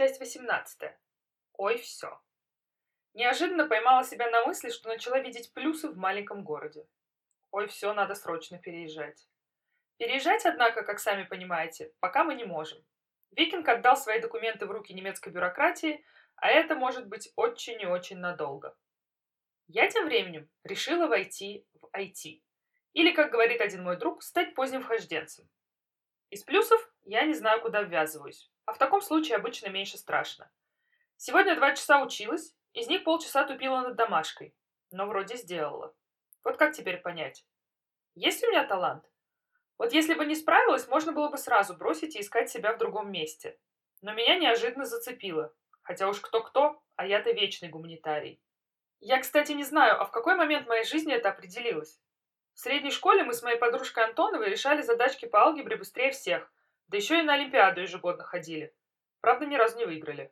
Часть 18. Ой, все. Неожиданно поймала себя на мысли, что начала видеть плюсы в маленьком городе. Ой, все, надо срочно переезжать. Переезжать, однако, как сами понимаете, пока мы не можем. Викинг отдал свои документы в руки немецкой бюрократии, а это может быть очень и очень надолго. Я тем временем решила войти в IT. Или, как говорит один мой друг, стать поздним вхожденцем. Из плюсов я не знаю, куда ввязываюсь, а в таком случае обычно меньше страшно. Сегодня два часа училась, из них полчаса тупила над домашкой, но вроде сделала. Вот как теперь понять? Есть у меня талант? Вот если бы не справилась, можно было бы сразу бросить и искать себя в другом месте. Но меня неожиданно зацепило. Хотя уж кто-кто, а я-то вечный гуманитарий. Я, кстати, не знаю, а в какой момент моей жизни это определилось. В средней школе мы с моей подружкой Антоновой решали задачки по алгебре быстрее всех, да еще и на Олимпиаду ежегодно ходили. Правда, ни разу не выиграли.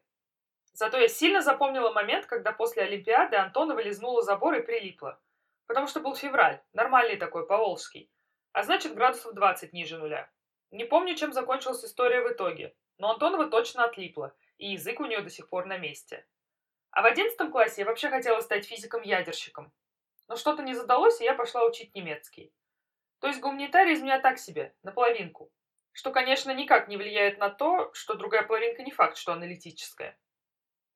Зато я сильно запомнила момент, когда после Олимпиады Антонова лизнула забор и прилипла. Потому что был февраль, нормальный такой, поволжский. А значит, градусов 20 ниже нуля. Не помню, чем закончилась история в итоге, но Антонова точно отлипла, и язык у нее до сих пор на месте. А в одиннадцатом классе я вообще хотела стать физиком-ядерщиком, но что-то не задалось, и я пошла учить немецкий. То есть гуманитарий из меня так себе, наполовинку. Что, конечно, никак не влияет на то, что другая половинка не факт, что аналитическая.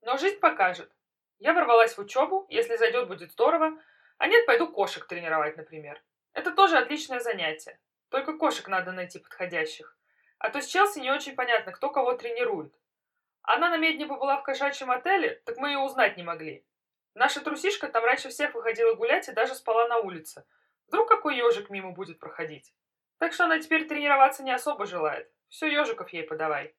Но жизнь покажет. Я ворвалась в учебу, если зайдет, будет здорово, а нет, пойду кошек тренировать, например. Это тоже отличное занятие. Только кошек надо найти подходящих. А то с Челси не очень понятно, кто кого тренирует. Она на медне побыла в кошачьем отеле, так мы ее узнать не могли. Наша трусишка там раньше всех выходила гулять и даже спала на улице. Вдруг какой ежик мимо будет проходить. Так что она теперь тренироваться не особо желает. Все ежиков ей подавай.